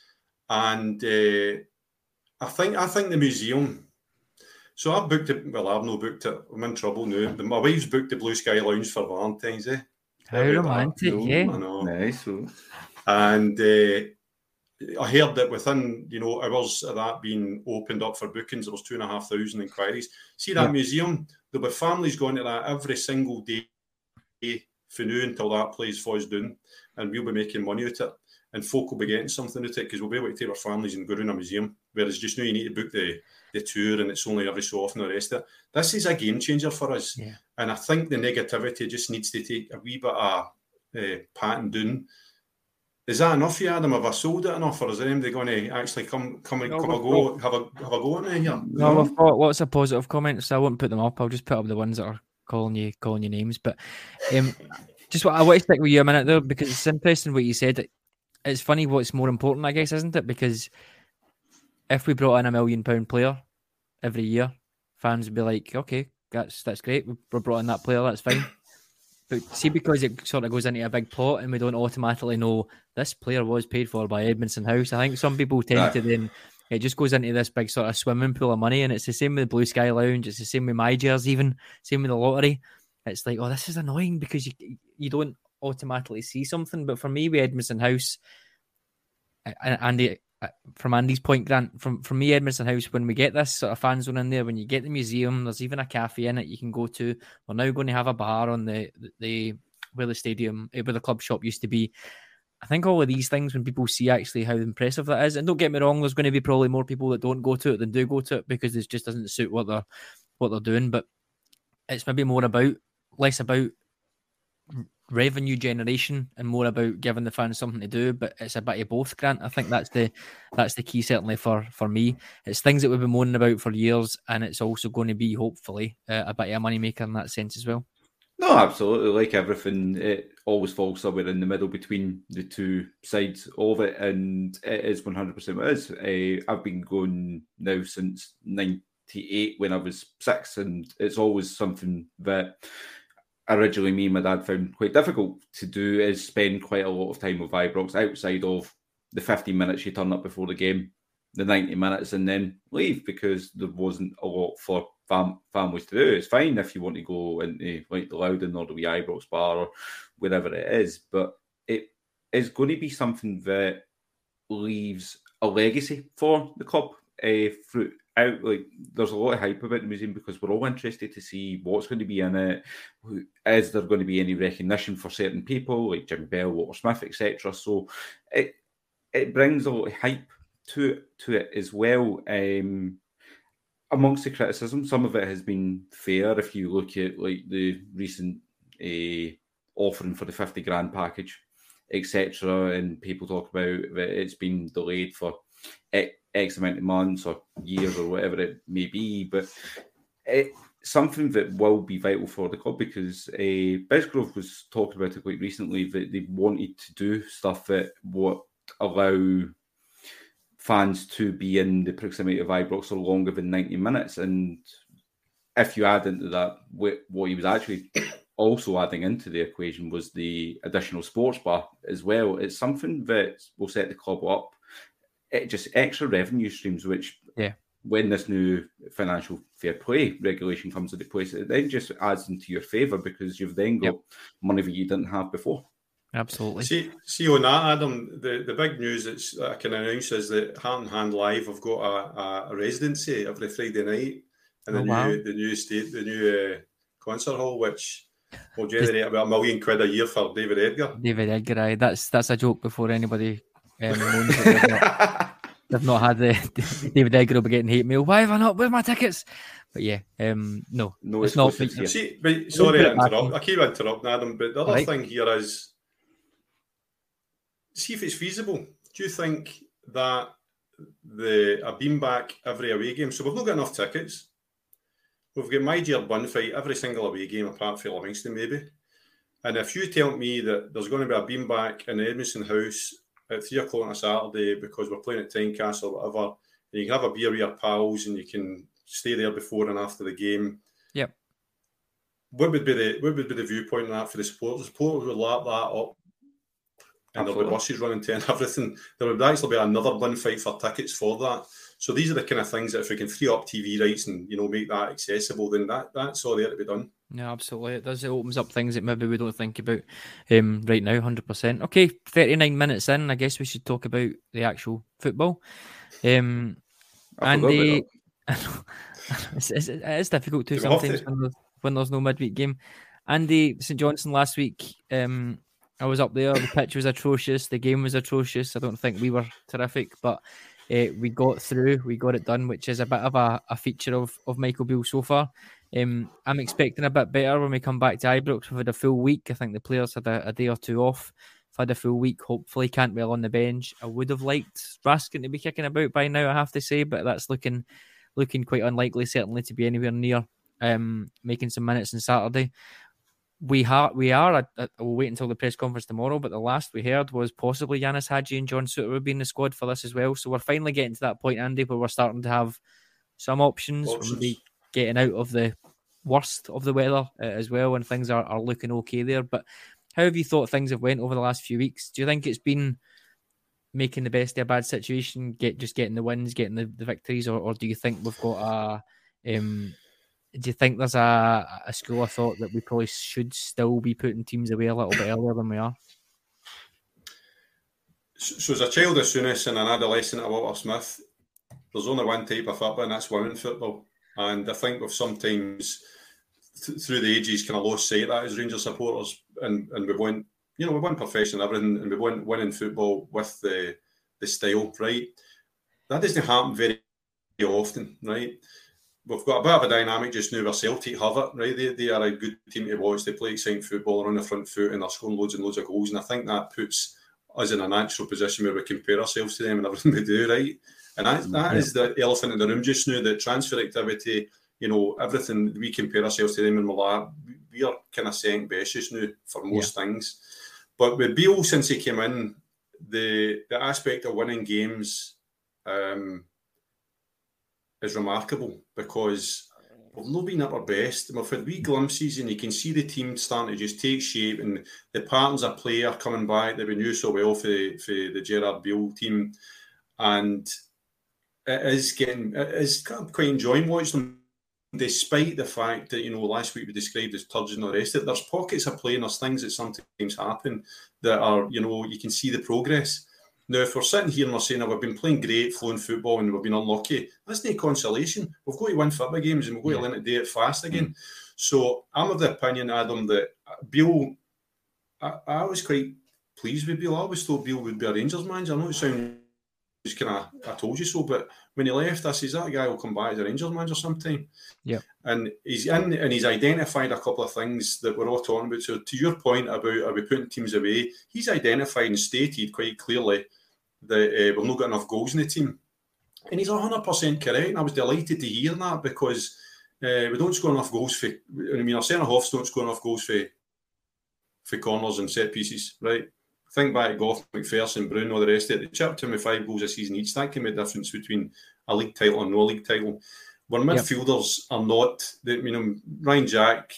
S2: And uh, I think I think the museum so I've booked it. Well, I've no booked it. I'm in trouble now. My wife's booked the Blue Sky Lounge for Valentine's Day.
S1: How romantic, yeah. I
S3: know. Nice.
S2: And uh, I heard that within you know hours of that being opened up for bookings, there was two and a half thousand inquiries. See that
S1: Yeah.
S2: museum? There were families going to that every single day for now until that place falls down, and we'll be making money out of it. And folk will be getting something out of it because we'll be able to take our families and go around a museum. Whereas just now you need to book the the tour and it's only every so often the rest of it. This is a game changer for us.
S1: Yeah.
S2: And I think the negativity just needs to take a wee bit of uh, patting down. Is that enough for you, Adam? Have I sold it enough, or is there anybody going to actually come come and
S1: No,
S2: come a go have a have a go at me here?
S1: No, I've got lots of positive comments. So I won't put them up. I'll just put up the ones that are calling you calling your names. But um, [LAUGHS] just what I want to stick with you a minute though, because it's interesting what you said. It's funny what's more important, I guess, isn't it? Because if we brought in a million pound player every year, fans would be like, "Okay, that's that's great. We brought in that player. That's fine." [COUGHS] But see, because it sort of goes into a big pot, and we don't automatically know this player was paid for by Edmiston House. I think some people tend
S3: Aye.
S1: to then it just goes into this big sort of swimming pool of money, and it's the same with the Blue Sky Lounge. It's the same with my Jers, even same with the lottery. It's like, oh, this is annoying because you you don't automatically see something. But for me, with Edmiston House, and Andy, from Andy's point, Grant, from from me, Edmiston House, when we get this sort of fan zone in there, when you get the museum, there's even a cafe in it you can go to. We're now going to have a bar on the the where the stadium, eh, where the club shop used to be. I think all of these things, when people see actually how impressive that is, and don't get me wrong, there's going to be probably more people that don't go to it than do go to it because it just doesn't suit what they're what they're doing. But it's maybe more about less about revenue generation and more about giving the fans something to do. But it's a bit of both, Grant. I think that's the that's the key certainly for for me. It's things that we've been moaning about for years, and it's also going to be hopefully uh, a bit of a moneymaker in that sense as well.
S3: No, absolutely. Like everything, it always falls somewhere in the middle between the two sides of it, and it is 100% what it is. Uh, I've been going now since 98 when I was six, and it's always something that originally me and my dad found quite difficult to do is spend quite a lot of time with Ibrox outside of the 15 minutes you turn up before the game, the 90 minutes, and then leave because there wasn't a lot for fam- families to do. It's fine if you want to go into like the Louden or the wee Ibrox bar or wherever it is, but it is going to be something that leaves a legacy for the club. Uh, throughout, like there's a lot of hype about the museum because we're all interested to see what's going to be in it. Is there going to be any recognition for certain people like Jim Bell, Walter Smith, etc. So it it brings a lot of hype to to it as well. Um, amongst the criticism, some of it has been fair. If you look at like the recent uh, offering for the fifty grand package, etc., and people talk about that it's been delayed for X, X amount of months or years or whatever it may be, but it something that will be vital for the club because uh, Bisgrove was talking about it quite recently that they wanted to do stuff that would allow fans to be in the proximity of Ibrox for longer than 90 minutes. And if you add into that what, what he was actually also adding into the equation was the additional sports bar as well. It's something that will set the club up. It just extra revenue streams, which
S1: Yeah.
S3: when this new financial fair play regulation comes into place, it then just adds into your favour because you've then got
S1: Yep.
S3: money that you didn't have before.
S1: Absolutely.
S2: See, see on that, Adam. The, the big news that's I can announce is that Hand in Hand Live have got a, a, a residency every Friday night in the
S1: Oh,
S2: new
S1: wow.
S2: the new state the new uh, concert hall, which will generate about a million quid a year for David Edgar.
S1: David Edgar, aye. that's that's a joke before anybody um, moans that they've, not, [LAUGHS] they've not had the [LAUGHS] David Edgar will be getting hate mail. Why have I not? Where's my tickets? But yeah, um, no,
S3: No
S1: it's not.
S3: exclusives.
S2: See, but sorry
S1: put
S2: to
S1: it
S2: interrupt. I keep interrupting Adam, but the other
S1: Right.
S2: thing here is see if it's feasible. Do you think that the a beam back every away game? So we've not got enough tickets. We've got my dear bun fight every single away game apart from Livingston, maybe. And if you tell me that there's going to be a beam back in the Edmiston House at three o'clock on a Saturday because we're playing at Tynecastle or whatever, and you can have a beer with your pals and you can stay there before and after the game.
S1: Yep.
S2: What would be the what would be the viewpoint on that for the supporters? The supporters would lap that up. And there'll be buses running to and [LAUGHS] everything. There would actually be another bun fight for tickets for that. So these are the kind of things that if we can free up TV rights and you know make that accessible, then that that's all there to be done.
S1: Yeah, absolutely. It does. It opens up things that maybe we don't think about um, right now. Hundred percent. Okay, thirty-nine minutes in. I guess we should talk about the actual football. Um, and the [LAUGHS] it's, it's, it is difficult to sometimes when there's, when there's no midweek game. Andy St Johnstone last week. Um, I was up there. The pitch was atrocious. The game was atrocious. I don't think we were terrific, but uh, we got through. We got it done, which is a bit of a, a feature of, of Michael Beale so far. Um, I'm expecting a bit better when we come back to Ibrox. We've had a full week. I think the players had a, a day or two off. I've had a full week. Hopefully, can't Cantwell on the bench. I would have liked Raskin to be kicking about by now. I have to say, but that's looking looking quite unlikely. Certainly to be anywhere near um, making some minutes on Saturday. We have we are. I, will wait until the press conference tomorrow. But the last we heard was possibly Ianis Hagi and John Souttar would be in the squad for this as well. So we're finally getting to that point, Andy, where we're starting to have some options. options. Maybe getting out of the worst of the weather uh, as well, and things are, are looking okay there. But how have you thought things have went over the last few weeks? Do you think it's been making the best of a bad situation, get just getting the wins, getting the, the victories, or, or do you think we've got a um, do you think there's a, a school of thought that we probably should still be putting teams away a little bit earlier than we are?
S2: So, as a child of Souness and an adolescent of Walter Smith, there's only one type of football, and that's women football. And I think we've sometimes, th- through the ages, kind of lost sight of that as Rangers supporters. And, and we went, you know, we won professional everything, and we went winning football with the the style, right? That doesn't happen very often, right? We've got a bit of a dynamic just now with Celtic have it, right? They, they are a good team to watch. They play exciting football, on the front foot, and they're scoring loads and loads of goals. And I think that puts us in a natural position where we compare ourselves to them and everything [LAUGHS] we do, right? And that, that is the elephant in the room just now. The transfer activity, you know, everything we compare ourselves to them, and we're like, we are kind of second best just now for most yeah. things. But with Beale, since he came in, the the aspect of winning games um, is remarkable because oh, we've not been at our best. And we've had wee mm. glimpses, and you can see the team starting to just take shape, and the patterns of play are coming back that we knew so well for, for the Gerrard Beale team. And it is getting it is quite enjoying watching them, despite the fact that you know last week we described as turgid and the rest of it. There's pockets of play and there's things that sometimes happen that are you know you can see the progress. Now, if we're sitting here and we're saying, oh, we've been playing great, flowing football, and we've been unlucky, that's no consolation. We've got to win football games and we've got yeah. to learn to do it fast again. Mm. So I'm of the opinion, Adam, that Beale, I, I was quite pleased with Beale. I always thought Beale would be a Rangers manager. I know it sounds just kind of I told you so. But when he left, I says that guy will come back as a Rangers manager sometime.
S1: Yeah,
S2: and he's in and he's identified a couple of things that we're all talking about. So to your point about are we putting teams away? He's identified and stated quite clearly that uh, we've not got enough goals in the team, and he's hundred percent correct. And I was delighted to hear that because. Uh, we don't score enough goals for. I mean, our centre halves don't score enough goals for for corners and set pieces, right? Think back Gough, McPherson, Bruno, all the rest of it. They chipped me five goals a season each. That can be the difference between a league title and no league title. Where midfielders yep. are not, they, you know, Ryan Jack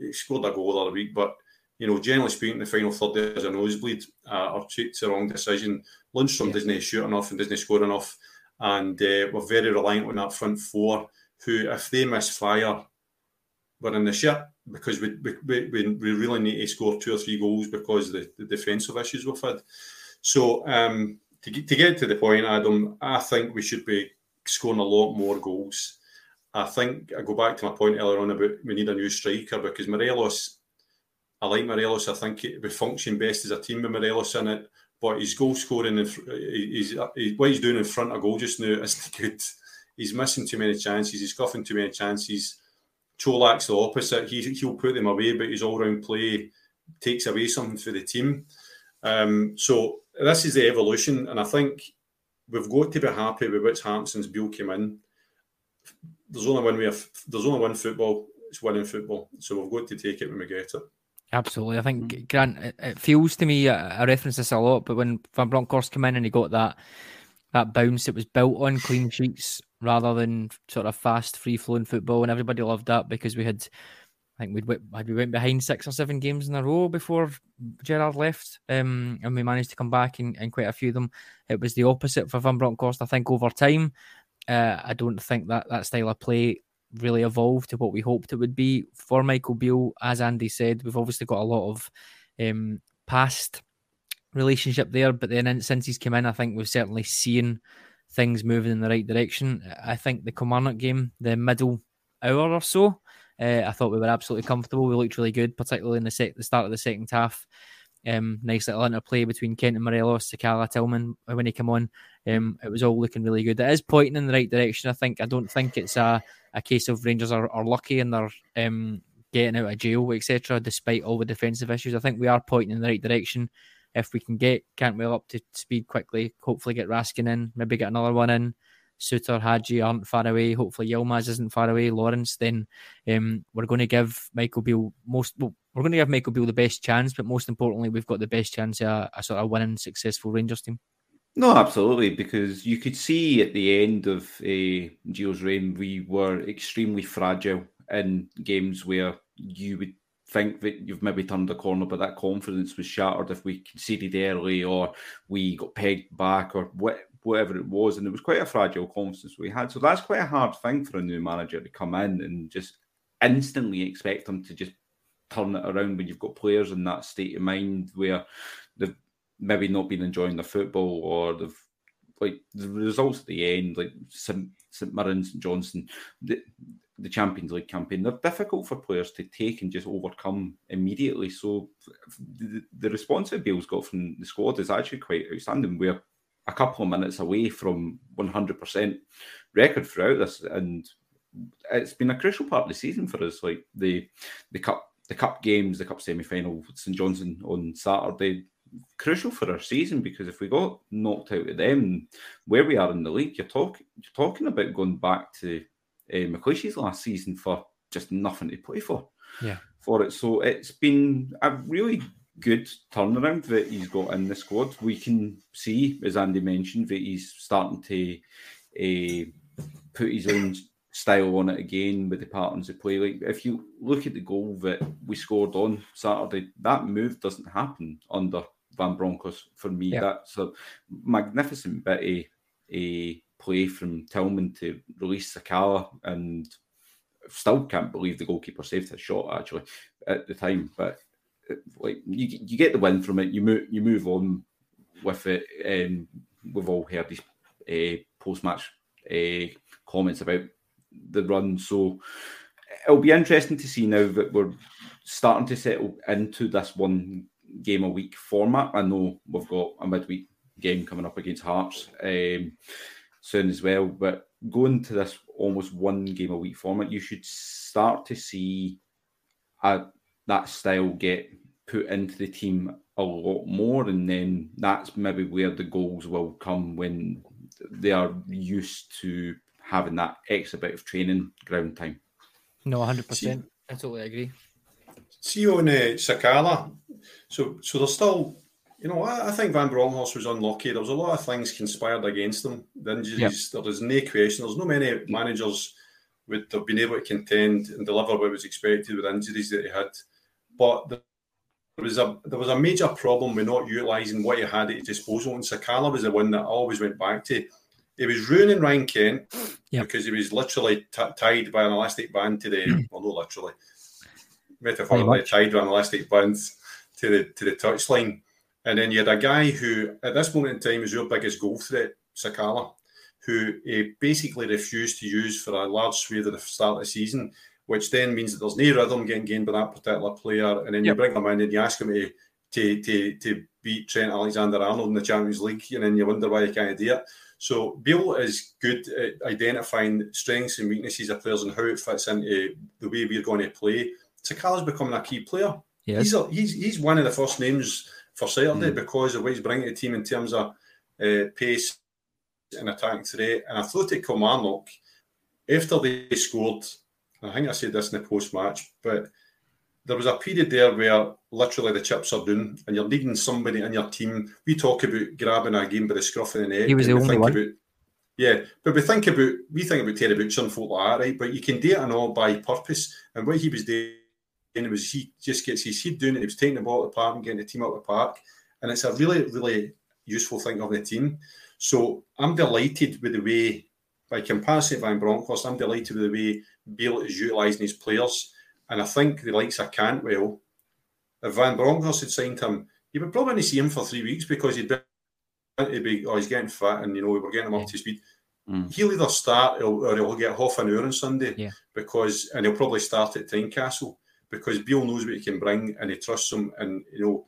S2: he scored a goal the other week, but you know, generally speaking, the final third is a nosebleed uh, or it's a wrong decision. Lundstram yeah. doesn't shoot enough and doesn't score enough, and uh, we're very reliant on that front four. Who, if they miss fire, we're in the shit because we, we, we, we really need to score two or three goals because the, the defensive issues we've had. So um, to, get, to get to the point, Adam, I think we should be scoring a lot more goals. I think I go back to my point earlier on about we need a new striker because Morelos, I like Morelos. I think we function best as a team with Morelos in it, but his goal scoring, and he's, what he's doing in front of goal just now isn't [LAUGHS] good. He's missing too many chances. He's scuffing too many chances. Colak's the opposite. He, he'll put them away, but his all round play takes away something for the team. Um, so this is the evolution, and I think we've got to be happy with happened since Beale came in. There's only one way of there's only one football. It's winning football, so we've got to take it when we get it.
S1: Absolutely, I think. Grant. It feels to me I reference this a lot, but when Van Bronckhorst came in and he got that that bounce, it was built on clean sheets rather than sort of fast, free flowing football. And everybody loved that because we had I think we'd we went behind six or seven games in a row before Gerrard left, um, and we managed to come back in, in quite a few of them. It was the opposite for Van Bronckhorst. I think over time, uh, I don't think that that style of play really evolved to what we hoped it would be for Michael Beale. As Andy said, we've obviously got a lot of um, past relationship there, but then since he's come in, I think we've certainly seen things moving in the right direction. I think the Kilmarnock game, the middle hour or so, uh, I thought we were absolutely comfortable. We looked really good, particularly in the, sec- the start of the second half. Um, nice little interplay between Kent and Morelos, Sakala, Tillman when he came on. Um, it was all looking really good. It is pointing in the right direction. I think. I don't think it's a, a case of Rangers are, are lucky and they're um, getting out of jail, etc. Despite all the defensive issues, I think we are pointing in the right direction. If we can get Cantwell up to speed quickly, hopefully get Raskin in, maybe get another one in. Souttar, Hagi aren't far away. Hopefully, Yilmaz isn't far away. Lawrence, then um, we're going to give Michael Beale most. Well, we're going to give Michael Beale the best chance, but most importantly, we've got the best chance of a, a sort of winning, successful Rangers team.
S3: No, absolutely, because you could see at the end of uh, Gio's reign, we were extremely fragile in games where you would think that you've maybe turned the corner, but that confidence was shattered if we conceded early or we got pegged back or whatever it was. And it was quite a fragile confidence we had. So that's quite a hard thing for a new manager to come in and just instantly expect them to just turn it around when you've got players in that state of mind where they've maybe not been enjoying the football or they've like the results at the end, like St. Mirren, St. Johnstone, the, the Champions League campaign, they're difficult for players to take and just overcome immediately. So the, the response that Beale's got from the squad is actually quite outstanding. We're a couple of minutes away from 100% record throughout this, and it's been a crucial part of the season for us. Like the the cup the cup games, the cup semi final, St Johnstone on Saturday, crucial for our season because if we got knocked out of them, where we are in the league, you're talking you're talking about going back to uh, McLeish's last season for just nothing to play for.
S1: Yeah,
S3: for it. So it's been a really good turnaround that he's got in the squad. We can see, as Andy mentioned, that he's starting to uh, put his own style on it again with the patterns of play. Like if you look at the goal that we scored on Saturday, that move doesn't happen under Van Bronckhorst for me. Yeah. That's a magnificent bit of a play from Tillman to release Sakala and still can't believe the goalkeeper saved his shot actually at the time. But like you, you get the win from it. You move you move on with it. Um, we've all heard these uh, post match uh, comments about the run, so it'll be interesting to see now that we're starting to settle into this one game a week format. I know we've got a midweek game coming up against Hearts um, soon as well, but going to this almost one game a week format, you should start to see a, that style get put into the team a lot more, and then that's maybe where the goals will come when they are used to having that extra bit of training ground time.
S1: No, hundred percent. I totally agree.
S2: See you on uh, Sakala, so so there's still, you know, I, I, think Van Bronckhorst was unlucky. There was a lot of things conspired against them. The injuries, yep. there is no question. There's no many managers would have been able to contend and deliver what was expected with injuries that he had. But there was a there was a major problem with not utilising what he had at his disposal. And Sakala was the one that I always went back to. He was ruining Ryan Kent yep. because he was literally t- tied by an elastic band to the mm. well, not literally, metaphorically tied by an elastic band to the to the touchline. And then you had a guy who, at this moment in time, is your biggest goal threat, Sakala, who he basically refused to use for a large swathe of the start of the season which then means that there's no rhythm getting gained by that particular player. And then yep. you bring them in and you ask him to, to, to, to beat Trent Alexander Arnold in the Champions League, and then you wonder why you can't do it. So Beale is good at identifying strengths and weaknesses of players and how it fits into the way we're going to play. Sakala's becoming a key player. Yes. He's, a, he's he's one of the first names for Saturday mm. because of what he's bringing to the team in terms of uh, pace and attack threat. And I thought at Kilmarnock, after they scored I think I said this in the post match, but there was a period there where literally the chips are down and you're needing somebody in your team. We talk about grabbing a game by the scruff of the neck.
S1: He was the only one.
S2: About, yeah, but we think about we think about Terry Butcher and folk like that, right? But you can do it and all by purpose. And what he was doing and it was he just gets his head doing it. He was taking the ball to the park and getting the team out the park, and it's a really really useful thing of the team. So I'm delighted with the way, by comparison Van Bronckhorst, I'm delighted with the way Beale is utilising his players, and I think the likes of Cantwell, if Van Bronckhorst had signed him, you would probably only see him for three weeks because he'd be, he'd be oh he's getting fat and you know we were getting him up to speed. Mm. He'll either start or he'll get half an hour on Sunday
S1: yeah.
S2: because, and he'll probably start at Tynecastle because Beale knows what he can bring and he trusts him. And you know,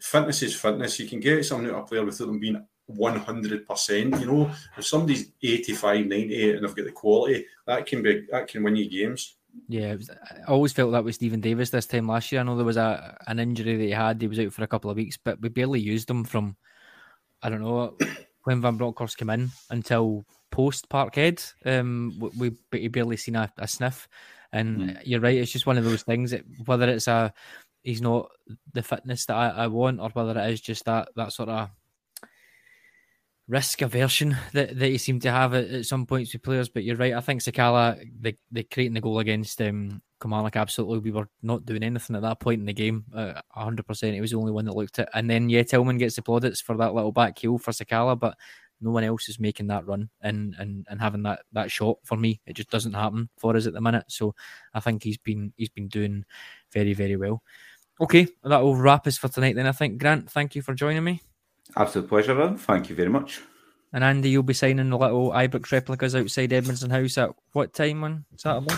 S2: fitness is fitness. You can get something out of a player without them being 100%. You know, if somebody's 85, 98 and they've got the quality, that can be that can win you games.
S1: Yeah, was, I always felt that with Steven Davis this time last year. I know there was a an injury that he had; he was out for a couple of weeks, but we barely used him from I don't know when Van Bronckhorst came in until post Parkhead. Um, we, we barely seen a, a sniff, and mm. you're right. It's just one of those things. That whether it's a he's not the fitness that I, I want, or whether it is just that that sort of risk aversion that, that you seem to have at, at, some points with players. But you're right. I think Sakala, the, the creating the goal against um, Kilmarnock, absolutely. We were not doing anything at that point in the game. Uh, 100%. He was the only one that looked at And then, yeah, Tillman gets the plaudits for that little back heel for Sakala, but no one else is making that run and, and, and having that, that shot for me. It just doesn't happen for us at the minute. So I think he's been he's been doing very, very well. Okay, that will wrap us for tonight then. I think Grant, thank you for joining me.
S3: Absolute pleasure, man. Thank you very much.
S1: And Andy, you'll be signing the little Ibrox replicas outside Edmiston House at what time on Saturday?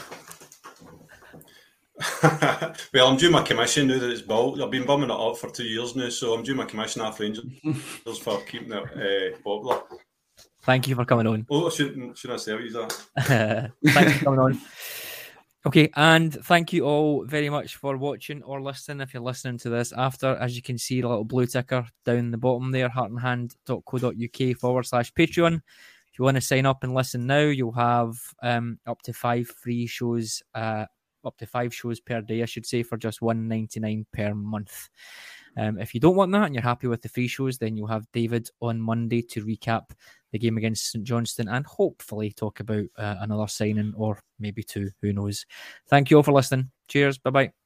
S2: Well, I'm due my commission now that it's built. I've been bumming it up for two years now, so I'm due my commission off Rangers [LAUGHS] for keeping it uh, popular.
S1: Thank you for coming on.
S2: Oh, shouldn't, shouldn't I say you
S1: that? [LAUGHS] Thanks for coming on. Okay, and thank you all very much for watching or listening. If you're listening to this after, as you can see, a little blue ticker down the bottom there, heartandhand.co.uk forward slash Patreon. If you want to sign up and listen now, you'll have um, up to five free shows, uh, up to five shows per day, I should say, for just one ninety nine per month. Um, if you don't want that and you're happy with the free shows, then you'll have David on Monday to recap the game against St Johnstone and hopefully talk about uh, another signing or maybe two. Who knows? Thank you all for listening. Cheers. Bye bye.